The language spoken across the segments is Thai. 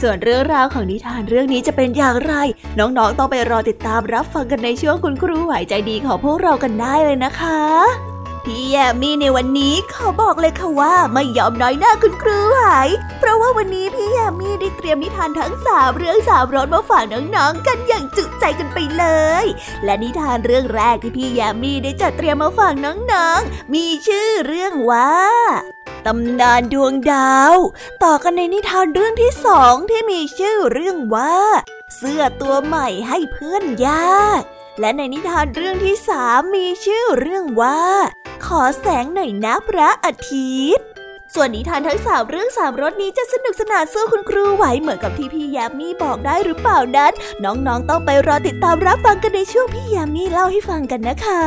ส่วนเรื่องราวของนิทานเรื่องนี้จะเป็นอย่างไร น้องๆต้องไปรอติดตามรับฟังกันในช่วงคุณครูไหวใจดีของพวกเรากันได้เลยนะคะพี่แยมมี่ในวันนี้ขาบอกเลยค่ะว่าไม่ยอมน้อยหน้าคุณครูไหวเพราะว่าวันนี้พี่แยมมี่ได้เตรียมนิทานทั้งสามเรื่องสามรสมาฝากน้องๆกันอย่างจุใจกันไปเลย และนิทานเรื่องแรกที่พี่แยมมี่ได้จัดเตรียมมาฝากน้องๆมีชื่อเรื่องว่า ตำนานดวงดาว ต่อกันในนิทานเรื่องที่สองที่มีชื่อเรื่องว่า เสื้อตัวใหม่ให้เพื่อนยากและในนิทานเรื่องที่สามมีชื่อเรื่องว่า ขอแสงหน่อยนะพระอาทิตย์ ส่วนนิทานทั้งสามเรื่องสามรสนี้จะสนุกสนานสู้คุณครูไหวเหมือนกับที่พี่ยามีบอกได้หรือเปล่านั้น น้องๆต้องไปรอติดตามรับฟังกันในช่วงพี่ยามีเล่าให้ฟังกันนะคะ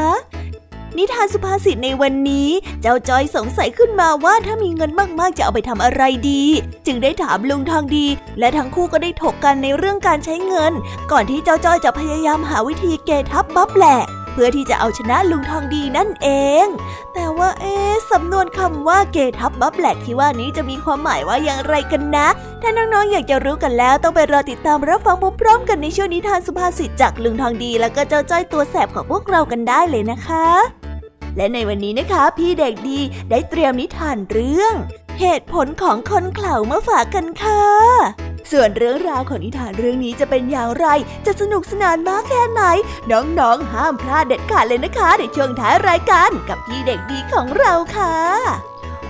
นิทานสุภาษิตในวันนี้ เจ้าจอยสงสัยขึ้นมาว่าถ้ามีเงินมากๆจะเอาไปทำอะไรดี จึงได้ถามลุงทองดี และทั้งคู่ก็ได้ถกกันในเรื่องการใช้เงิน ก่อนที่เจ้าจอยจะพยายามหาวิธีเกทับบ๊อบแหละเพื่อที่จะเอาชนะลุงทองดีนั่นเอง แต่ว่าเอ๊สำนวนคำว่าเกทับบ๊อบแหลกที่ว่านี้จะมีความหมายว่าอย่างไรกันนะ ถ้าน้องๆอยากจะรู้กันแล้วต้องไปรอติดตามรับฟังพร้อมๆกันในช่วงนิทานสุภาษิตจากลุงทองดี แล้วก็เจ้าจ้อยตัวแสบของพวกเรากันได้เลยนะคะ และในวันนี้นะคะ พี่เด็กดีได้เตรียมนิทานเรื่อง เหตุผลของคนเข่ามาฝากกันค่ะ ส่วนเรื่องราวของนิทานเรื่องนี้จะเป็นอย่างไร จะสนุกสนานมากแค่ไหน น้องๆ ห้ามพลาดเด็ดขาดเลยนะคะ ในช่วงท้ายรายการกับพี่เด็กดีของเราค่ะ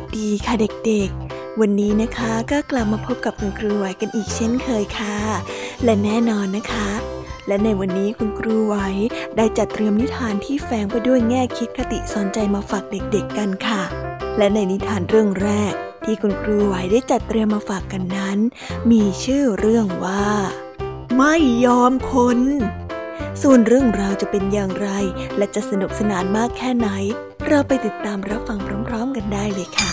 สดีค่ะเด็กๆ วันนี้นะคะก็กลับมาพบกับคุณครูไหวกันอีกเช่นเคยค่ะ และแน่นอนนะคะ และในวันนี้คุณครูไหวได้จัดเตรียมนิทานที่แฝงไปด้วยแง่คิดคติสอนใจมาฝากเด็กๆกันค่ะ และในนิทานเรื่องแรก ที่คุณครูไหวได้จัดเตรียมมาฝากกันนั้น มีชื่อเรื่องว่า ไม่ยอมคนส่วนเรื่องราวจะเป็นอย่างไร และจะสนุกสนานมากแค่ไหน เราไปติดตามรับฟังพร้อม ๆ กันได้เลยค่ะ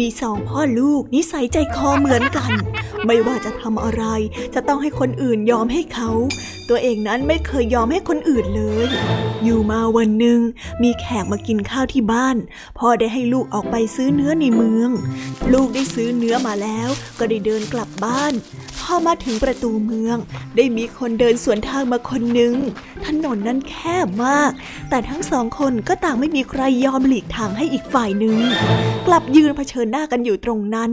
มีสองพ่อลูกนิสัยใจคอเหมือนกัน ไม่ว่าจะทำอะไร จะต้องให้คนอื่นยอมให้เขา ตัวเองนั้นไม่เคยยอมให้คนอื่นเลย อยู่มาวันหนึ่งมีแขกมากินข้าวที่บ้าน พ่อได้ให้ลูกออกไปซื้อเนื้อในเมือง ลูกได้ซื้อเนื้อมาแล้ว ก็ได้เดินกลับบ้านพอมาถึงประตูเมือง ได้มีคนเดินสวนทางมาคนหนึ่งถนนนั้นแคบมาก แต่ทั้งสองคนก็ต่างไม่มีใครยอมหลีกทางให้อีกฝ่ายหนึ่งกลับยืนเผชิญหน้ากันอยู่ตรงนั้น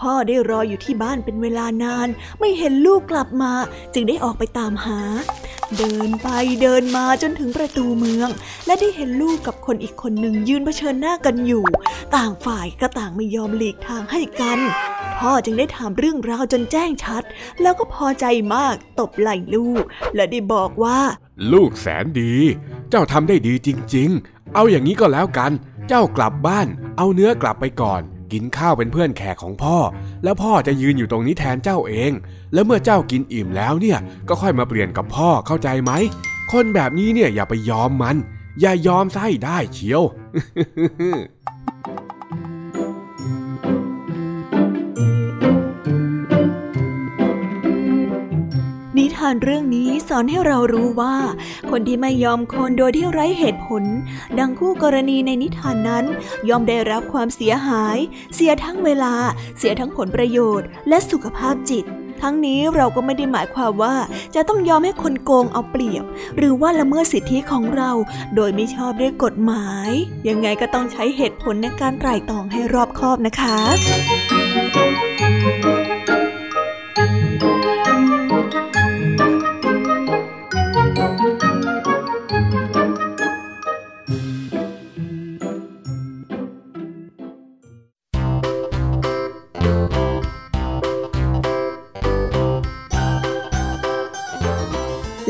พ่อได้รออยู่ที่บ้านเป็นเวลานาน ไม่เห็นลูกกลับมา จึงได้ออกไปตามหา เดินไปเดินมาจนถึงประตูเมือง และได้เห็นลูกกับคนอีกคนหนึ่งยืนเผชิญหน้ากันอยู่ ต่างฝ่ายก็ต่างไม่ยอมหลีกทางให้กัน พ่อจึงได้ถามเรื่องราวจนแจ้งชัด แล้วก็พอใจมากตบไหล่ลูก และได้บอกว่า ลูกแสนดี เจ้าทำได้ดีจริง ๆ เอาอย่างนี้ก็แล้วกัน เจ้ากลับบ้าน เอาเนื้อกลับไปก่อน กินข้าวเป็นเพื่อนแขกของพ่อ แล้วพ่อจะยืนอยู่ตรงนี้แทนเจ้าเอง แล้วเมื่อเจ้ากินอิ่มแล้วเนี่ย ก็ค่อยมาเปลี่ยนกับพ่อเข้าใจไหม คนแบบนี้เนี่ยอย่าไปยอมมัน อย่ายอมไส้ได้เชียวานเรื่องนี้สอนให้เรารู้ว่า คนที่ไม่ยอมคนโดยที่ไร้เหตุผล ดังคู่กรณีในนิทานนั้น ยอมได้รับความเสียหาย เสียทั้งเวลา เสียทั้งผลประโยชน์ และสุขภาพจิต ทั้งนี้เราก็ไม่ได้หมายความว่าจะต้องยอมให้คนโกงเอาเปรียบ หรือว่าละเมิดสิทธิของเรา โดยไม่ชอบด้วยกฎหมาย ยังไงก็ต้องใช้เหตุผลในการไตร่ตรองให้รอบคอบนะคะ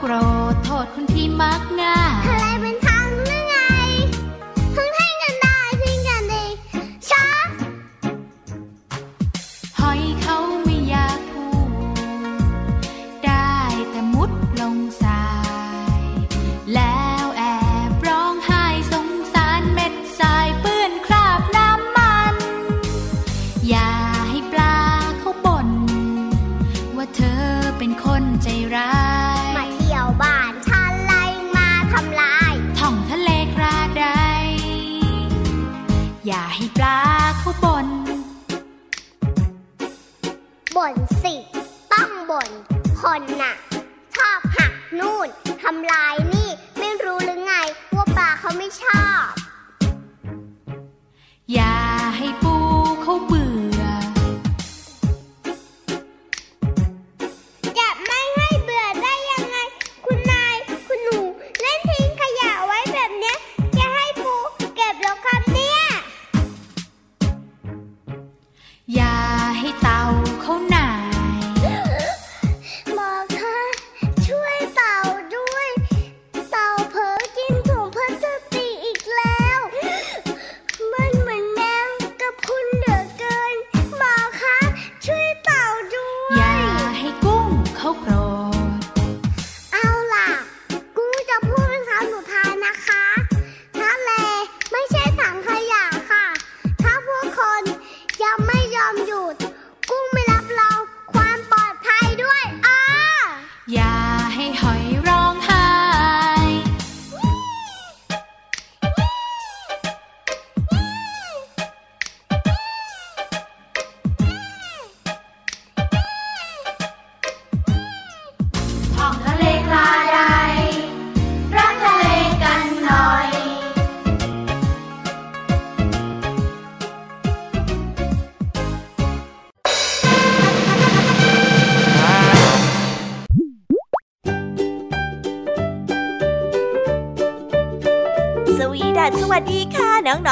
โกรธโทษคนที่มักง่าย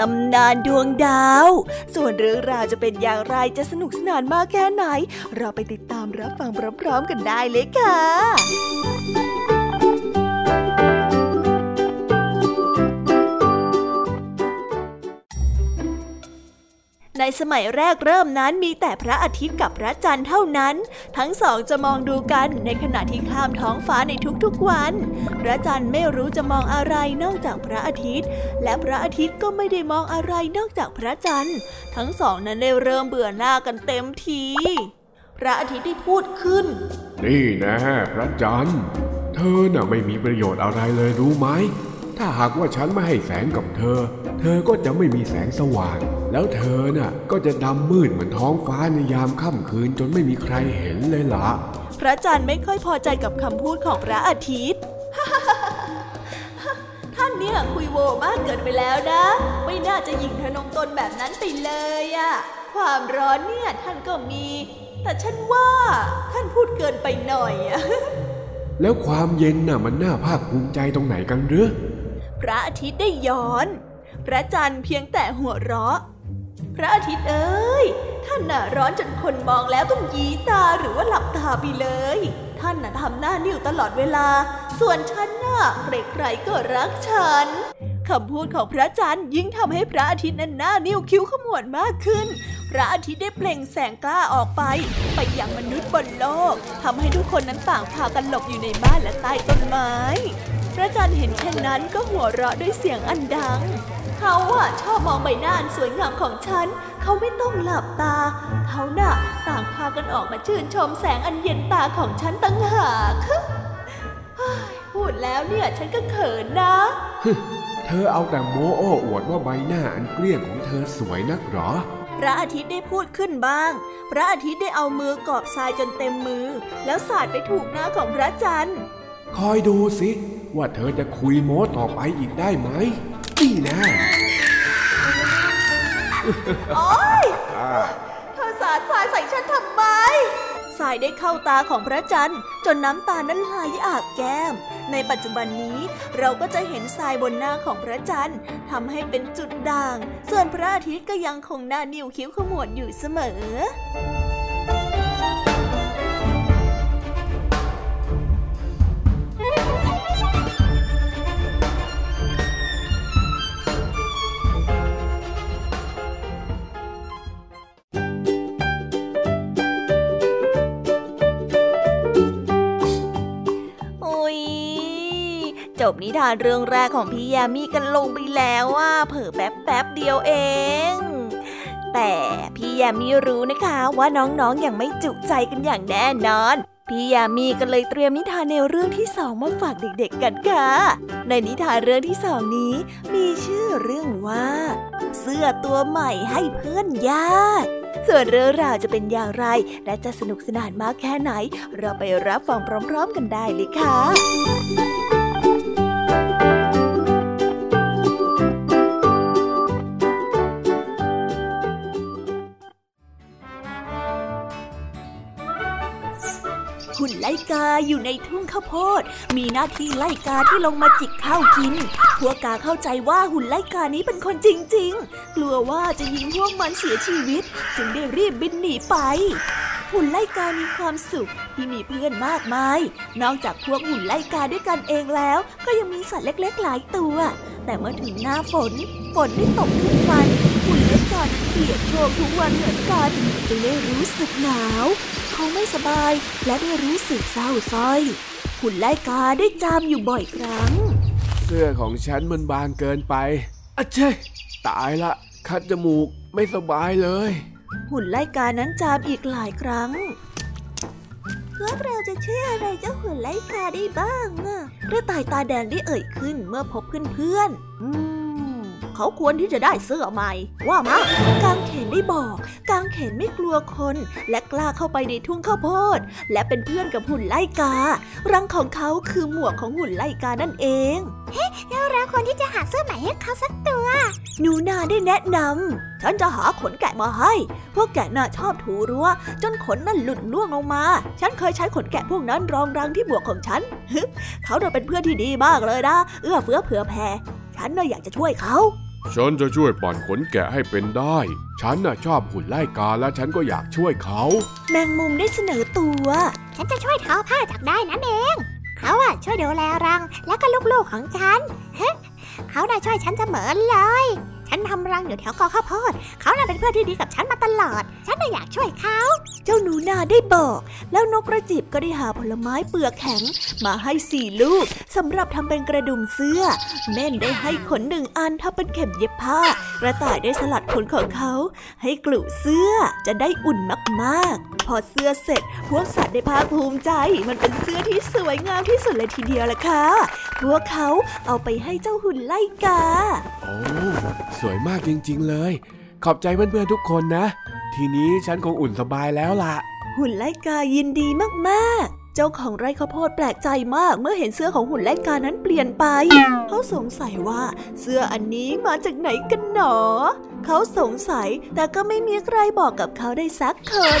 ตำนานดวงดาว ส่วนเรื่องราวจะเป็นอย่างไรจะสนุกสนานมากแค่ไหน เราไปติดตามรับฟังพร้อมๆกันได้เลยค่ะ ในสมัยแรกเริ่มนั้นมีแต่พระอาทิตย์กับพระจันทร์เท่านั้น ทั้งสองจะมองดูกันในขณะที่ข้ามท้องฟ้าในทุกๆวัน พระจันทร์ไม่รู้จะมองอะไรนอกจากพระอาทิตย์ และพระอาทิตย์ก็ไม่ได้มองอะไรนอกจากพระจันทร์ ทั้งสองนั้นได้เริ่มเบื่อหน้ากันเต็มที พระอาทิตย์ได้พูดขึ้น นี่นะ พระจันทร์ เธอน่ะไม่มีประโยชน์อะไรเลยรู้ไหม ถ้าหากว่าฉันไม่ให้แสงกับเธอ เธอก็จะไม่มีแสงสว่าง แล้วเธอน่ะก็จะดำมืดเหมือนท้องฟ้าในยามค่ำคืนจนไม่มีใครเห็นเลยละพระจันทร์ไม่ค่อยพอใจกับคำพูดของพระอาทิตย์ ท่านเนี่ยคุยโวมากเกินไปแล้วนะ ไม่น่าจะหยิ่งทะนงตนแบบนั้นไปเลยอะความร้อนเนี่ยท่านก็มี แต่ฉันว่าท่านพูดเกินไปหน่อยอะแล้วความเย็นน่ะมันน่าภาคภูมิใจตรงไหนกันหรือ พระอาทิตย์ได้ย้อน พระจันทร์เพียงแต่หัวเราะ พระอาทิตย์เอ้ย ท่านน่ะร้อนจนคนมองแล้วต้องยีตาหรือว่าหลับตาไปเลย ท่านน่ะทำหน้านิ่วตลอดเวลา ส่วนฉันน่ะใครๆก็รักฉันคำพูดของพระจันทร์ยิ่งทำให้พระอาทิตย์นั้นหน้านิ้วคิ้วขมวดมากขึ้น พระอาทิตย์ได้เปล่งแสงกล้าออกไป ไปยังมนุษย์บนโลกทำให้ทุกคนนั้นต่างพากันหลบอยู่ในบ้านและใต้ต้นไม้ พระจันทร์เห็นเช่นนั้นก็หัวเราะด้วยเสียงอันดัง เขาอะชอบมองใบหน้าอันสวยงามของฉัน เขาไม่ต้องหลับตา เขาน่ะต่างพากันออกมาชื่นชมแสงอันเย็นตาของฉันตั้งหากเฮ้ยพูดแล้วเนี่ยฉันก็เขินนะ เธอเอาแต่โม้โอ้อวดว่าใบหน้าอันเกลี้ยงของเธอสวยนักหรอพระอาทิตย์ได้พูดขึ้นบ้าง พระอาทิตย์ได้เอามือกอบทรายจนเต็มมือ แล้วสาดไปถูกหน้าของพระจันทร์ คอยดูสิ ว่าเธอจะคุยโม้ต่อไปอีกได้ไหมนี่นะโอ๊ยเธอสาดทรายใส่ฉันทำไมทรายได้เข้าตาของพระจันทร์ จนน้ำตานั้นไหลอาบแก้ม ในปัจจุบันนี้เราก็จะเห็นทรายบนหน้าของพระจันทร์ทำให้เป็นจุดด่าง ส่วนพระอาทิตย์ก็ยังคงหน้านิ้วคิ้วขมวดอยู่เสมอ จบนิทานเรื่องแรกของพี่ยามีกันลงไปแล้วว่าเผิ่แป๊บแป๊บเดียวเอง แต่พี่ยามีรู้นะคะว่าน้องๆออย่างไม่จุใจกันอย่างแน่นอน พี่ยามีก็เลยเตรียมนิทานแนวเรื่องที่สองมาฝากเด็กๆกันค่ะ ในนิทานเรื่องที่สองนี้ มีชื่อเรื่องว่า เสื้อตัวใหม่ให้เพื่อนยากส่วนเรื่องราวจะเป็นอย่างไร และจะสนุกสนานมากแค่ไหน เราไปรับฟังพร้อม ๆ กันได้เลยค่ะ กาอยู่ในทุ่งข้าวโพด มีหน้าที่ไล่กาที่ลงมาจิกข้าวกิน พวกกาเข้าใจว่าหุ่นไล่กานี้เป็นคนจริง ๆ กลัวว่าจะยิงพวกมันเสียชีวิต จึงได้รีบบินหนีไป หุ่นไล่กามีความสุขที่มีเพื่อนมากมาย นอกจากพวกหุ่นไล่กาด้วยกันเองแล้ว ก็ยังมีสัตว์เล็ก ๆ หลายตัว แต่เมื่อถึงหน้าฝนฝนได้ตกทุกวันหุ่นไล่กาเปียกโชกทุกวันเหมือนกันจึงได้รู้สึกหนาว เขาไม่สบาย และได้รู้สึกเศร้าส้อยหุ่นไล่กาได้จามอยู่บ่อยครั้ง เสื้อของฉันมันบางเกินไปอะเชยตายละคัดจมูกไม่สบายเลย หุ่นไล่กานั้นจามอีกหลายครั้งพวกเราจะช่วยอะไรเจ้าหุ่นไล่กาได้บ้างอะกระต่ายตาแดงได้เอ่ยขึ้นเมื่อพบเพื่อนๆอืม เขาควรที่จะได้เสื้อใหม่ ว่ามากางเขนได้บอก กางเขนไม่กลัวคน และกล้าเข้าไปในทุ่งข้าวโพด และเป็นเพื่อนกับหุ่นไล่กา รังของเขาคือหมวกของหุ่นไล่กานั่นเอง เฮ้แล้วเราควรที่จะหาเสื้อใหม่ให้เขาสักตัว หนูนาได้แนะนำฉันจะหาขนแกะมาให้ พวกแกะน่าชอบถูรั้วจนขนนั่นหลุดล่วงลงมา ฉันเคยใช้ขนแกะพวกนั้นรองรังที่หมวกของฉัน เขาเดินเป็นเพื่อนที่ดีมากเลยนะ เอื้อเฟื้อเผื่อแผ่ ฉันน่ะอยากจะช่วยเขา ฉันจะช่วยปั่นขนแกะให้เป็นได้ ฉันน่ะชอบหุ่นไล่กาและฉันก็อยากช่วยเขา แมงมุมได้เสนอตัว ฉันจะช่วยทอผ้าจากได้นั่นเอง เขาอะช่วยดูแลรังและก็ลูกๆของฉัน เขาได้ช่วยฉันเสมอเลย ฉันทำรังอยู่แถวกอข้าวโพด เขาน่ะเป็นเพื่อนที่ดีกับฉันมาตลอด ฉันน่ะอยากช่วยเขา เจ้าหนูนาได้บอก แล้วนกกระจิบก็ได้หาผลไม้เปลือกแข็ง มาให้สี่ลูกสำหรับทำเป็นกระดุมเสื้อแม่นได้ให้ขนหนึ่งอันทำเป็นเข็มเย็บผ้า กระต่ายได้สลัดขนของเขา ให้กลุ่เสื้อจะได้อุ่นมากๆ พอเสื้อเสร็จ พวกสัตว์ได้ภาคภูมิใจ มันเป็นเสื้อที่สวยงามที่สุดเลยทีเดียวละค่ะ พวกเขาเอาไปให้เจ้าหุ่นไล่กา โอ้สวยมากจริงๆเลย ขอบใจเพื่อนๆทุกคนนะ ทีนี้ฉันคงอุ่นสบายแล้วล่ะ หุ่นไลกายินดีมากๆ เจ้าของไร่ข้าวโพดแปลกใจมากเมื่อเห็นเสื้อของหุ่นไลกานั้นเปลี่ยนไป เขาสงสัยว่าเสื้ออันนี้มาจากไหนกันหนอ เขาสงสัยแต่ก็ไม่มีใครบอกกับเขาได้สักคน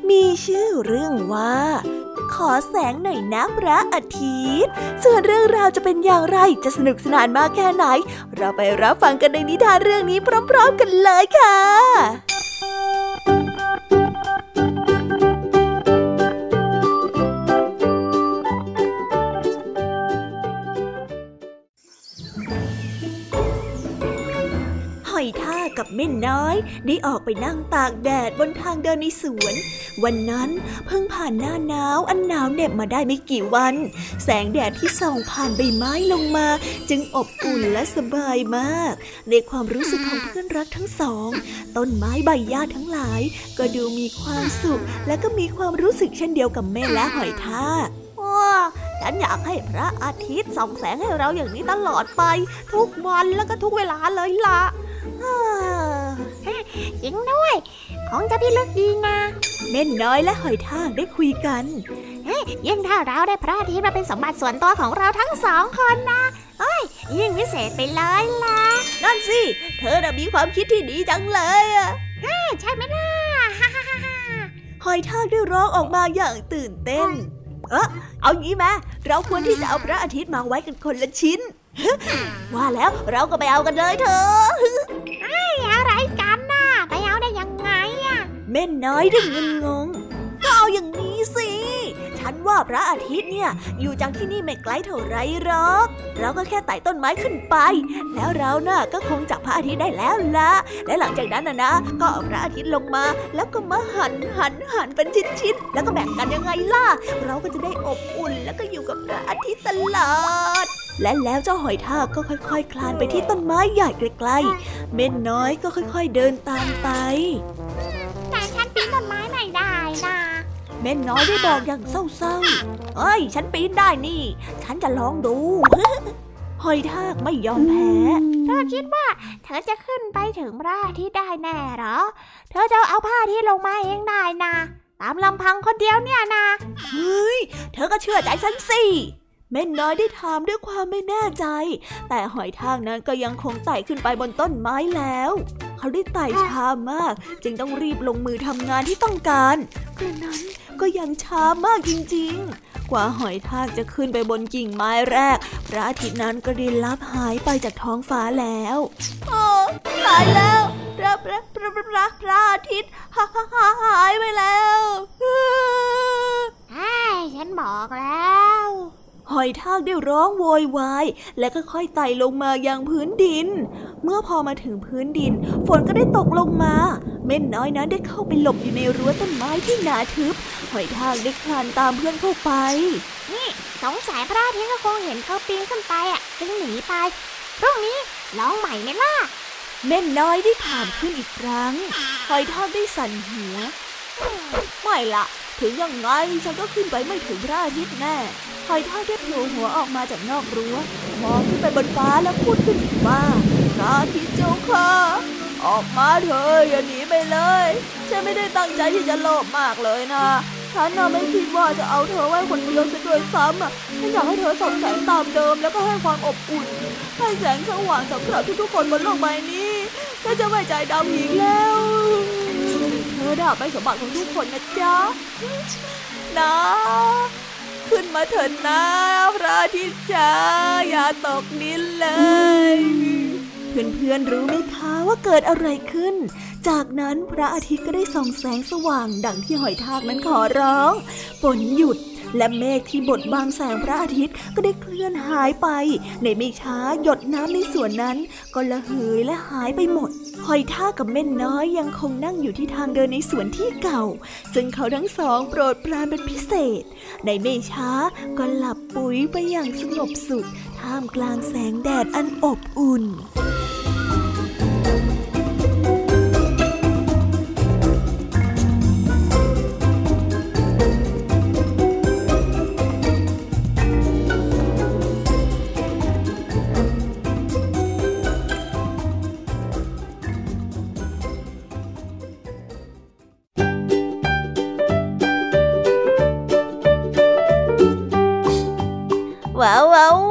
มีชื่อเรื่องว่า ขอแสงหน่อยนะพระอาทิตย์ ส่วนเรื่องราวจะเป็นอย่างไรจะสนุกสนานมากแค่ไหน เราไปรับฟังกันในนิทานเรื่องนี้พร้อม ๆ กันเลยค่ะ กับเม่น้อย ได้ออกไปนั่งตากแดดบนทางเดินในสวน วันนั้นเพิ่งผ่านหน้าหนาวอันหนาวเหน็บมาได้ไม่กี่วัน แสงแดดที่ส่องผ่านใบไม้ลงมา จึงอบอุ่นและสบายมาก ในความรู้สึกของเพื่อนรักทั้งสอง ต้นไม้ใบหญ้าทั้งหลาย ก็ดูมีความสุข และก็มีความรู้สึกเช่นเดียวกับเม่และหอยทากฉันอยากให้พระอาทิตย์ส่องแสงให้เราอย่างนี้ตลอดไป ทุกวันแล้วก็ทุกเวลาเลยล่ะ จริงด้วยคงจะพิลึกดีนะเม่นน้อยและหอยทากได้คุยกันยิ่งถ้าเราได้พระอาทิตย์มาเป็นสมบัติส่วนตัวของเราทั้งสองคนนะเอ้ยยิ่งวิเศษไปเลยล่ะ นั่นสิ เธอน่ะมีความคิดที่ดีจังเลยอะใช่ไหมล่ะหอยทากได้ร้องออกมาอย่างตื่นเต้น เออเอางี้มาเราควรที่จะเอาพระอาทิตย์มาไว้กันคนละชิ้น ว่าแล้วเราก็ไปเอากันเลยเถอะไอ้อะไรกันน่ะไปเอาได้ยังไงอะเม่นน้อยได้เงินงงก็เอาอย่างนี้สิฉัน ว่าพระอาทิตย์เนี่ยอยู่จากที่นี่ไม่ไกลเท่าไรหรอก เราก็แค่ไต่ต้นไม้ขึ้นไป แล้วเราน่ะก็คงจับพระอาทิตย์ได้แล้วละและหลังจากนั้นนะนะ ก็เอาพระอาทิตย์ลงมา แล้วก็มาหันหันหันเป็นชิ้นๆแล้วก็แบ่งกันยังไงล่ะ เราก็จะได้อบอุ่นแล้วก็อยู่กับพระอาทิตย์ตลอดและแล้วเจ้าหอยทากก็ค่อยๆคคลานไปที่ต้นไม้ใหญ่ไกลๆ เม่นน้อยก็ค่อยๆเดินตามไป แต่ฉันปีนต้นไม้ไม่ได้นะ เม่นน้อยได้บอกอย่างเศร้าๆ เอ้ย ฉันปีนได้นี่ ฉันจะลองดู หอยทากไม่ยอมแพ้ เธอคิดว่า เธอจะขึ้นไปถึงพระอาทิตย์ได้แน่หรอ เธอจะเอาผ้าที่ลงมาเองได้นะ ตามลำพังคนเดียวเนี่ยนะ เฮ้ย เธอก็เชื่อใจฉันสิเม่นน้อยได้ถามด้วยความไม่แน่ใจ แต่หอยทากนั้นก็ยังคงไต่ขึ้นไปบนต้นไม้แล้ว เขาได้ไต่ช้ามาก จึงต้องรีบลงมือทำงานที่ต้องการกระนั้นก็ยังช้ามากจริงๆ กว่าหอยทากจะขึ้นไปบนกิ่งไม้แรก พระอาทิตย์นั้นก็ได้ลับหายไปจากท้องฟ้าแล้วโอ้ตายแล้วพระพระพระพระพระอาทิตย์หายไปแล้วใช่ฉันบอกแล้ว หอยทากได้ร้องโวยวาย และก็ค่อยไต่ลงมายังพื้นดิน เมื่อพอมาถึงพื้นดิน ฝนก็ได้ตกลงมา เม่นน้อยนั้นได้เข้าไปหลบอยู่ในรั้วต้นไม้ที่หนาทึบ หอยทากได้คลานตามเพื่อนเข้าไป นี่สงสัยพระอาทิตย์ก็คงเห็นเขาปีนขึ้นไปอะจึงหนีไปพรุ่งนี้ลองใหม่ไหมล่ะ เม่นน้อยได้ถามขึ้นอีกครั้ง หอยทากได้สั่นหัว ไม่ละถึงยังไงฉันก็ขึ้นไปไม่ถึงพระอาทิตย์แน่ห อยทากได้โผล่หัวออกมาจากนอกรั้วมองขึ้นไปบนฟ้าแล้วพูดขึ้นอีกว่าพระอาทิตย์เจ้าค่ะออกมาเถอะอย่าหนีไปเลยฉันไม่ได้ตั้งใจที่จะโลภมากเลยนะฉันน่ะไม่คิดว่าจะเอาเธอไว้คนเดียวจะด้วยซ้ำอะฉันอยากให้เธอส่องแสงตามเดิมแล้วก็ให้ความอบอุ่น ให้แสงสว่างสำหรับทุกๆคนบนโลกใบนี้ฉันจะไม่ใจดำอีกแล้ว เธอได้ไปสมบัติของทุกคนนะจ๊ะนะ ขึ้นมาเถิดนะพระอาทิตย์จ้าอย่าตกนินเลยเพื่อนๆรู้ไหมคะว่าเกิดอะไรขึ้น จากนั้นพระอาทิตย์ก็ได้ส่องแสงสว่าง ดังที่หอยทากนั้นขอร้องฝนหยุด และเมฆที่บดบังแสงพระอาทิตย์ก็ได้เคลื่อนหายไป ในไม่ช้าหยดน้ำในสวนนั้น ก็ละเหยและหายไปหมดหอยท่ากกับเม่นน้อยยังคงนั่งอยู่ที่ทางเดินในสวนที่เก่า ซึ่งเขาทั้งสองโปรดปรานเป็นพิเศษ ในไม่ช้าก็หลับปุ๋ยไปอย่างสงบสุข ท่ามกลางแสงแดดอันอบอุ่น 哇哦哇哦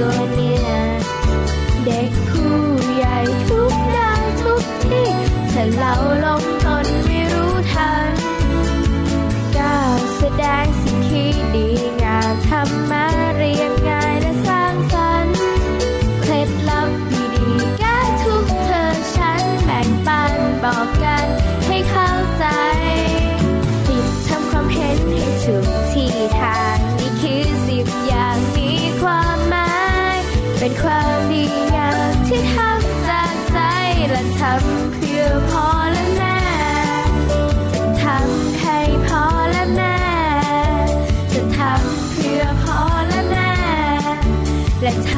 go.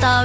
Tờ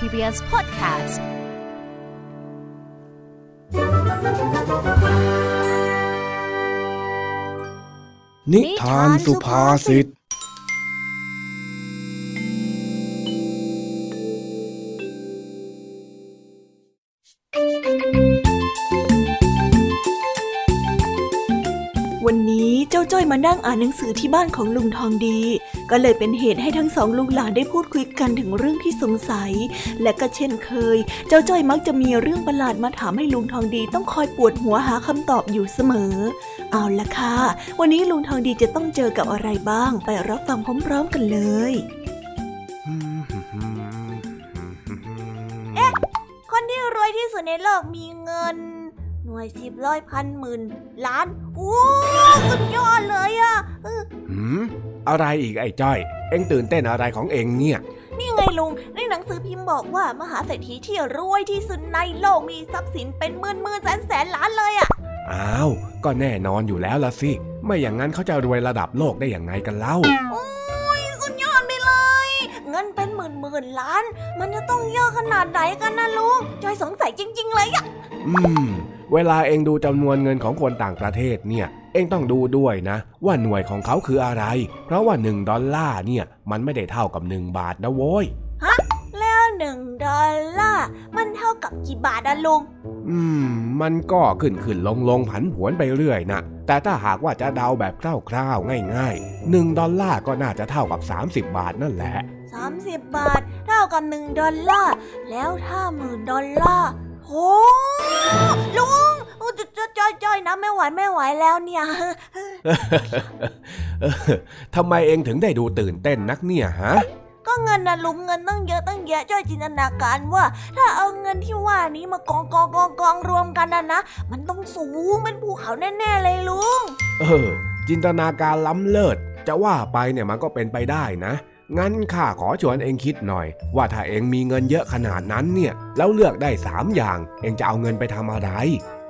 PBS Podcast. นิทานสุภาษิต นั่งอ่านหนังสือที่บ้านของลุงทองดี ก็เลยเป็นเหตุให้ทั้งสองลุงหลานได้พูดคุยกันถึงเรื่องที่สงสัย และก็เช่นเคย เจ้าจ้อยมักจะมีเรื่องประหลาดมาถามให้ลุงทองดีต้องคอยปวดหัวหาคำตอบอยู่เสมอ เอาละค่ะ วันนี้ลุงทองดีจะต้องเจอกับอะไรบ้าง ไปรับฟังพร้อมๆกันเลยคนที่รวยที่สุดในโลกมีเงินห น่วยสิบร้อยพันหมื่นล้านโอ้สุดยอดเลยอะเออหืมอะไรอีกไอ้จ้อย เอ็งตื่นเต้นอะไรของเอ็งเนี่ย นี่ไงลุง ในหนังสือพิมพ์บอกว่ามหาเศรษฐีที่รวยที่สุดในโลกมีทรัพย์สินเป็นหมื่นหมื่นแสนแสนล้านเลยอะอ้าว ก็แน่นอนอยู่แล้วละสิ ไม่อย่างนั้นเขาจะรวยระดับโลกได้อย่างไงกันเล่าโอ้ยสุดยอดไปเลยเงินเป็นหมื่นหมื่นล้าน มันจะต้องเยอะขนาดไหนกันนะลุงจอยสงสัยจริง ๆ เลยอะอืม เวลาเองดูจำนวนเงินของคนต่างประเทศเนี่ย เองต้องดูด้วยนะ ว่าหน่วยของเขาคืออะไร เพราะว่า 1 ดอลลาร์เนี่ย มันไม่ได้เท่ากับ 1 บาทนะโว้ยแล้วหนึ่งดอลลาร์มันเท่ากับกี่บาทอะลุง อืม มันก็ขึ้นขึ้นลงลงผันผวนไปเรื่อยนะแต่ถ้าหากว่าจะเดาแบบคร่าวๆง่ายๆ 1 ดอลลาร์ก็น่าจะเท่ากับ 30 บาทนั่นแหละ 30 บาท เท่ากับ 1 ดอลลาร์แล้วถ้าหมื่นดอลลาร์ โหลุงโอ้จะจะจอยจอยนะไม่ไหวไม่ไหวแล้วเนี่ยเออทำไมเองถึงได้ดูตื่นเต้นนักเนี่ยฮะก็เงินนะลุงเงินตั้งเยอะตั้งแยะจอยจินตนาการว่า ถ้าเอาเงินที่ว่านี้มากองกองกองกองรวมกันนะนะมันต้องสูงเป็นภูเขาแน่ๆเลยลุง เออ จินตนาการล้ำเลิศจะว่าไปเนี่ยมันก็เป็นไปได้นะ งั้นข้าขอชวนเองคิดหน่อย ว่าถ้าเองมีเงินเยอะขนาดนั้นเนี่ยแล้วเลือกได้สามอย่าง เองจะเอาเงินไปทำอะไร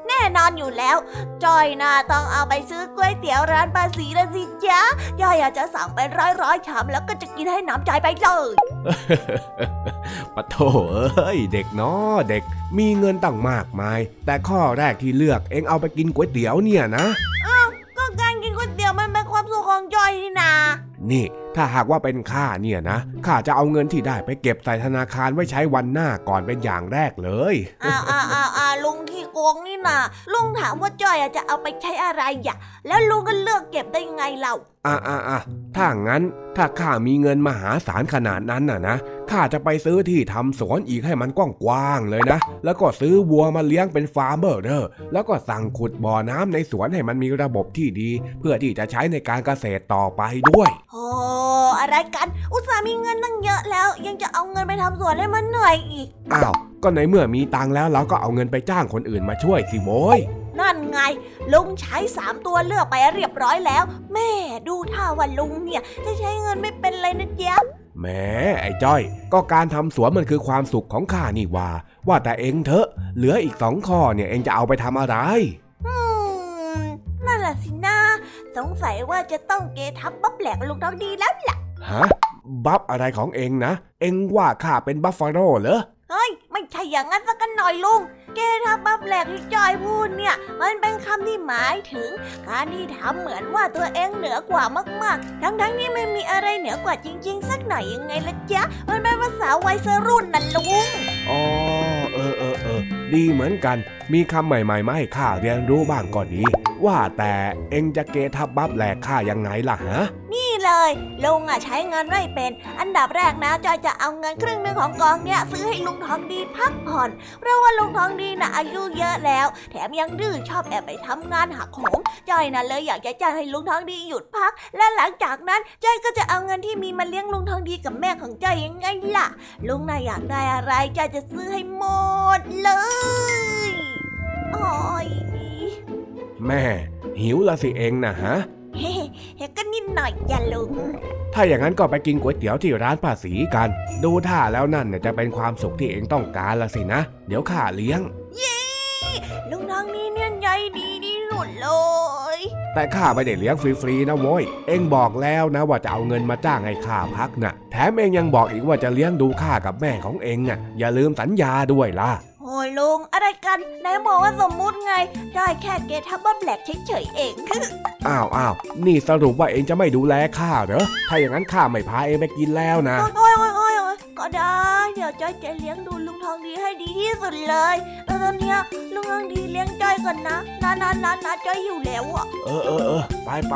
แน่นอนอยู่แล้ว จอยน่าต้องเอาไปซื้อก๋วยเตี๋ยวร้านภาษีแล้วสิจ๊ะจอยอยากจะสั่งเป็นร้อยร้อยๆชามแล้วก็จะกินให้น้ำใจไปเลยปะโถเอ้ยเด็กเนาะเด็กมีเงินตั้งมากมาย แต่ข้อแรกที่เลือกเองเอาไปกินก๋วยเตี๋ยวเนี่ยนะก็การกินก๋วยเตี๋ยวมันเป็นความสุขของจอยนี่นา นี่ ถ้าหากว่าเป็นข้าเนี่ยนะข้าจะเอาเงินที่ได้ไปเก็บใส่ธนาคารไว้ใช้วันหน้าก่อนเป็นอย่างแรกเลยอ้าวอ้าวอ้าวอ้าลุงขี้โกงนี่นะลุงถามว่าจอยจะเอาไปใช้อะไรอะแล้วลุงก็เลือกเก็บได้ยังไงเล่าอะอะอะถ้างั้นถ้าข้ามีเงินมหาศาลขนาดนั้นน่ะนะข้าจะไปซื้อที่ทำสวนอีกให้มันกว้างๆเลยนะ แล้วก็ซื้อวัวมาเลี้ยงเป็นฟาร์มเบอร์เดอร์แล้วก็สั่งขุดบ่อน้ำในสวนให้มันมีระบบที่ดี เพื่อที่จะใช้ในการเกษตรต่อไปด้วยโอ้อะไรกัน อุตส่าห์มีเงินตั้งเยอะแล้ว ยังจะเอาเงินไปทำสวนให้มันเหนื่อยอีกอ้าวก็ในเมื่อมีตังค์แล้วเราก็เอาเงินไปจ้างคนอื่นมาช่วยสิโว้ยนั่นไง ลุงใช้สามตัวเลือกไปเรียบร้อยแล้ว แม่ดูท่าว่าลุงเนี่ย จะใช้เงินไม่เป็นเลยนะจ๊ะแหมไอ้จ้อย ก็การทำสวนมันคือความสุขของข้านี่ว่า ว่าแต่เองเถอะ เหลืออีกสองข้อเนี่ยเองจะเอาไปทำอะไรอืมนั่นแหละสินะสงสัยว่าจะต้องเกทับบ๊อบแหลกลุงทองดีแล้วล่ะฮะบัฟอะไรของเองนะ เองว่าข้าเป็นบัฟฟาโลเหรอ เฮ้ย ไม่ใช่อย่างนั้นสักหน่อยลุง เกทับบับแหลกที่จอยพูดเนี่ย มันเป็นคำที่หมายถึง การที่ทำเหมือนว่าตัวเองเหนือกว่ามากๆ ทั้งๆที่ไม่มีอะไรเหนือกว่าจริง ๆ สักหน่อยยังไงล่ะจ๊ะ มันเป็นภาษาวัยรุ่นนั่นลุง อ๋อ เออเออเออดีเหมือนกัน มีคำใหม่ๆมาให้ข้าเรียนรู้บ้างก็ดี ว่าแต่เอ็งจะเกทับบัฟแหลกข้ายังไงล่ะฮะ นี่เลยลุงอะใช้เงินไม่เป็น อันดับแรกนะจอยจะเอาเงินครึ่งหนึ่งของกองเนี่ยซื้อให้ลุงทองดีพักผ่อน เพราะว่าลุงทองดีน่ะอายุเยอะแล้ว แถมยังดื้อชอบแอบไปทำงานหักโหมจอยน่ะเลยอยากจะจ้างให้ลุงทองดีหยุดพัก และหลังจากนั้นจอยก็จะเอาเงินที่มีมาเลี้ยงลุงทองดีกับแม่ของจอยยังไงล่ะ ลุงน่ะอยากได้อะไรจอยจะซื้อให้หมดเลย โอ้ยแม่ หิวละสิเองนะฮะเฮ้เฮ้ก็นิดหน่อยจ้ะลุง ถ้าอย่างนั้นก็ไปกินก๋วยเตี๋ยวที่ร้านภาษีกัน ดูท่าแล้วนั่นเนี่ยจะเป็นความสุขที่เองต้องการละสินะ เดี๋ยวข้าเลี้ยงลุงทองดีเนี่ยใจดีที่สุดเลย แต่ข้าไม่ได้เลี้ยงฟรีๆนะโว้ย เองบอกแล้วนะว่าจะเอาเงินมาจ้างให้ข้าพักนะ่ะ แถมเองยังบอกอีกว่าจะเลี้ยงดูข้ากับแม่ของเองอะ อย่าลืมสัญญาด้วยล่ะโอ้ ยลุง อะไรกันไหนบอกว่าสมมุติไง ได้แค่เกทับบับแบล็กเฉยๆเองอ้าวอ้าวนี่สรุปว่าเองจะไม่ดูแลข้าเหรอ ถ้าอย่างนั้นข้าไม่พาเองไปกินแล้วนะ โอ้ยโอ้ยโอ้ยโอ้ยก็ได้ เดี๋ยวจ้อยจะเลี้ยงดูลุงทองดีให้ดีที่สุดเลยแต่ตอนเนี้ยลุงทองดีเลี้ยงจ้อยก่อนนะนะนะนะนะจ้อยอยู่แล้วอะ เออเออเออไปไป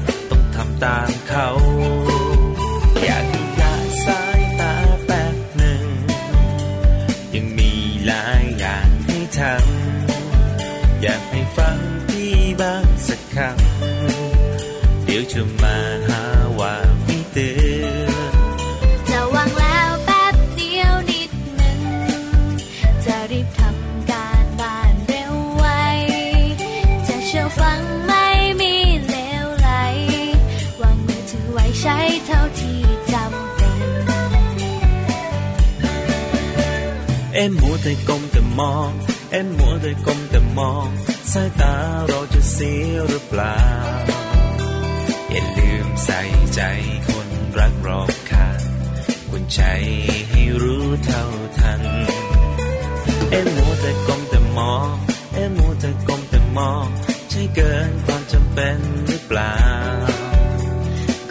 ต้องเขา อยากให้ละสายตาแป๊บหนึ่ง ยังมีหลายอย่างให้ทำอยากให้ฟังพี่บ้างสักคำเดี๋ยวจะมา อ็มมัวแต่ก้มแต่มอง เอ็มมัวแต่ก้มแต่มองสายตาเราจะเสียหรือเปล่า อย่าลืมใส่ใจคนรักรอบค่างคุณใจให้รู้เท่าทัน เอ็มมัวแต่ก้มแต่มอง เอ็มมัวแต่ก้มแต่มอง ใช่เกินความจำเป็นหรือเปล่า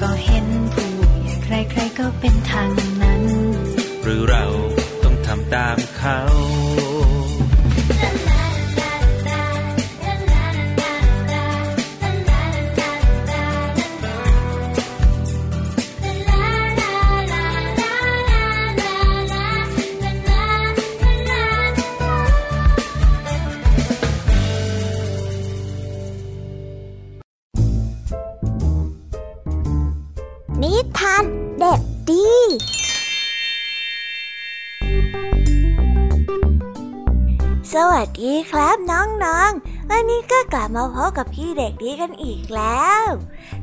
ก็เห็นผู้ใหญ่ใครๆก็เป็นทาง เขา ครับน้องๆ วันนี้ก็กลับมาพบกับพี่เด็กดีกันอีกแล้ว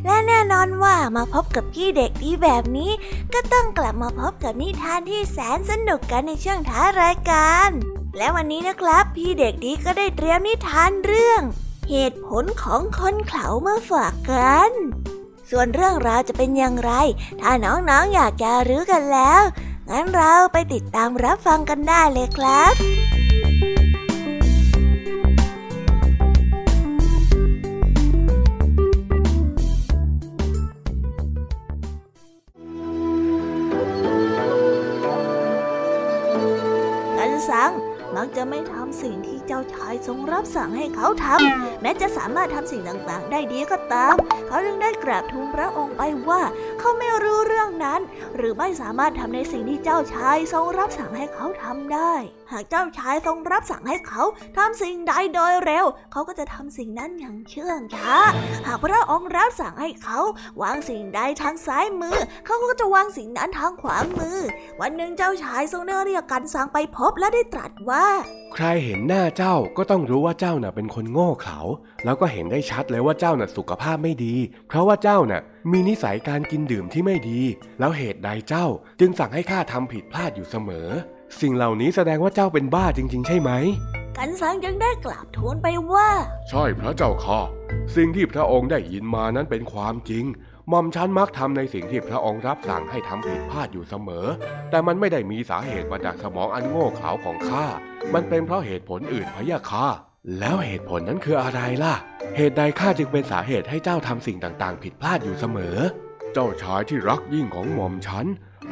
และแน่นอนว่ามาพบกับพี่เด็กดีแบบนี้ ก็ต้องกลับมาพบกับนิทานที่แสนสนุกกันในช่วงท้ายรายการ และวันนี้นะครับ พี่เด็กดีก็ได้เตรียมนิทานเรื่อง เหตุผลของคนเขามาฝากกัน ส่วนเรื่องราวจะเป็นอย่างไร ถ้าน้องๆออยากจะรู้กันแล้ว งั้นเราไปติดตามรับฟังกันได้เลยครับ จะไม่ทำสิ่งที่ เจ้าชายทรงรับสั่งให้เขาทำแม้จะสามารถทำสิ่งต่างๆ ได้ดีก็ตาม เขาจึงได้กราบทูลพระองค์ไปว่า เขาไม่รู้เรื่องนั้น หรือไม่สามารถทำในสิ่งที่เจ้าชายทรงรับสั่งให้เขาทำได้ หากเจ้าชายทรงรับสั่งให้เขาทำสิ่งใดโดยเร็ว เขาก็จะทำสิ่งนั้นอย่างเชื่องช้า หากพระองค์รับสั่งให้เขาวางสิ่งใดทางซ้ายมือ เขาก็จะวางสิ่งนั้นทางขวามือ วันหนึ่งเจ้าชายทรงได้เรียกกันสั่งไปพบและได้ตรัสว่า ใครเห็นหน้าเจ้าก็ต้องรู้ว่าเจ้าน่ะเป็นคนโง่เขลาแล้วก็เห็นได้ชัดเลยว่าเจ้าน่ะสุขภาพไม่ดี เพราะว่าเจ้าน่ะมีนิสัยการกินดื่มที่ไม่ดี แล้วเหตุใดเจ้าจึงสั่งให้ข้าทำผิดพลาดอยู่เสมอ สิ่งเหล่านี้แสดงว่าเจ้าเป็นบ้าจริง ๆ ใช่ไหมกันสังจึงได้กราบทูลไปว่า ใช่พระเจ้าค่ะ สิ่งที่พระองค์ได้ยินมานั้นเป็นความจริง หม่อมฉันมักทำในสิ่งที่พระองค์รับสั่งให้ทำผิดพลาดอยู่เสมอ แต่มันไม่ได้มีสาเหตุมาจากสมองอันโง่เขลาของข้า มันเป็นเพราะเหตุผลอื่นพะยะค่ะ แล้วเหตุผลนั้นคืออะไรล่ะ เหตุใดข้าจึงเป็นสาเหตุให้เจ้าทำสิ่งต่างๆ ผิดพลาดอยู่เสมอ เจ้าชายที่รักยิ่งของหม่อมฉัน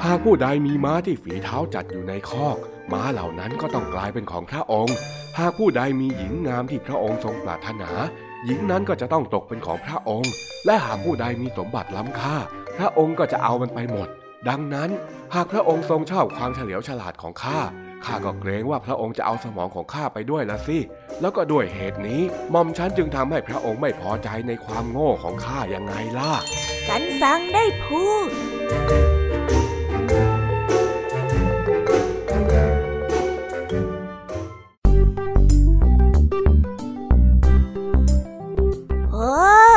หากผู้ใดมีม้าที่ฝีเท้าจัดอยู่ในคอก ม้าเหล่านั้นก็ต้องกลายเป็นของพระองค์ หากผู้ใดมีหญิงงามที่พระองค์ทรงปรารถนา หญิงนั้นก็จะต้องตกเป็นของพระองค์ และหากผู้ใดมีสมบัติล้ำค่า พระองค์ก็จะเอามันไปหมด ดังนั้น หากพระองค์ทรงชอบความเฉลียวฉลาดของข้าข้าก็เกรงว่าพระองค์จะเอาสมองของข้าไปด้วยละสิ แล้วก็ด้วยเหตุนี้หม่อมฉันจึงทำให้พระองค์ไม่พอใจในความโง่ของข้ายังไงล่ะ กันซังได้พูด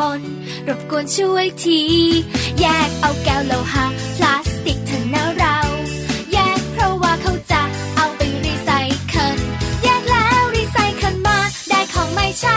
ปนรบกวนช่วยที แยกเอาแก้วโลหะพลาสติกเถอะนะเรา แยกเพราะว่าเขาจะเอาไปรีไซเคิลแยกแล้วรีไซเคิลมาได้ของไม่ใช้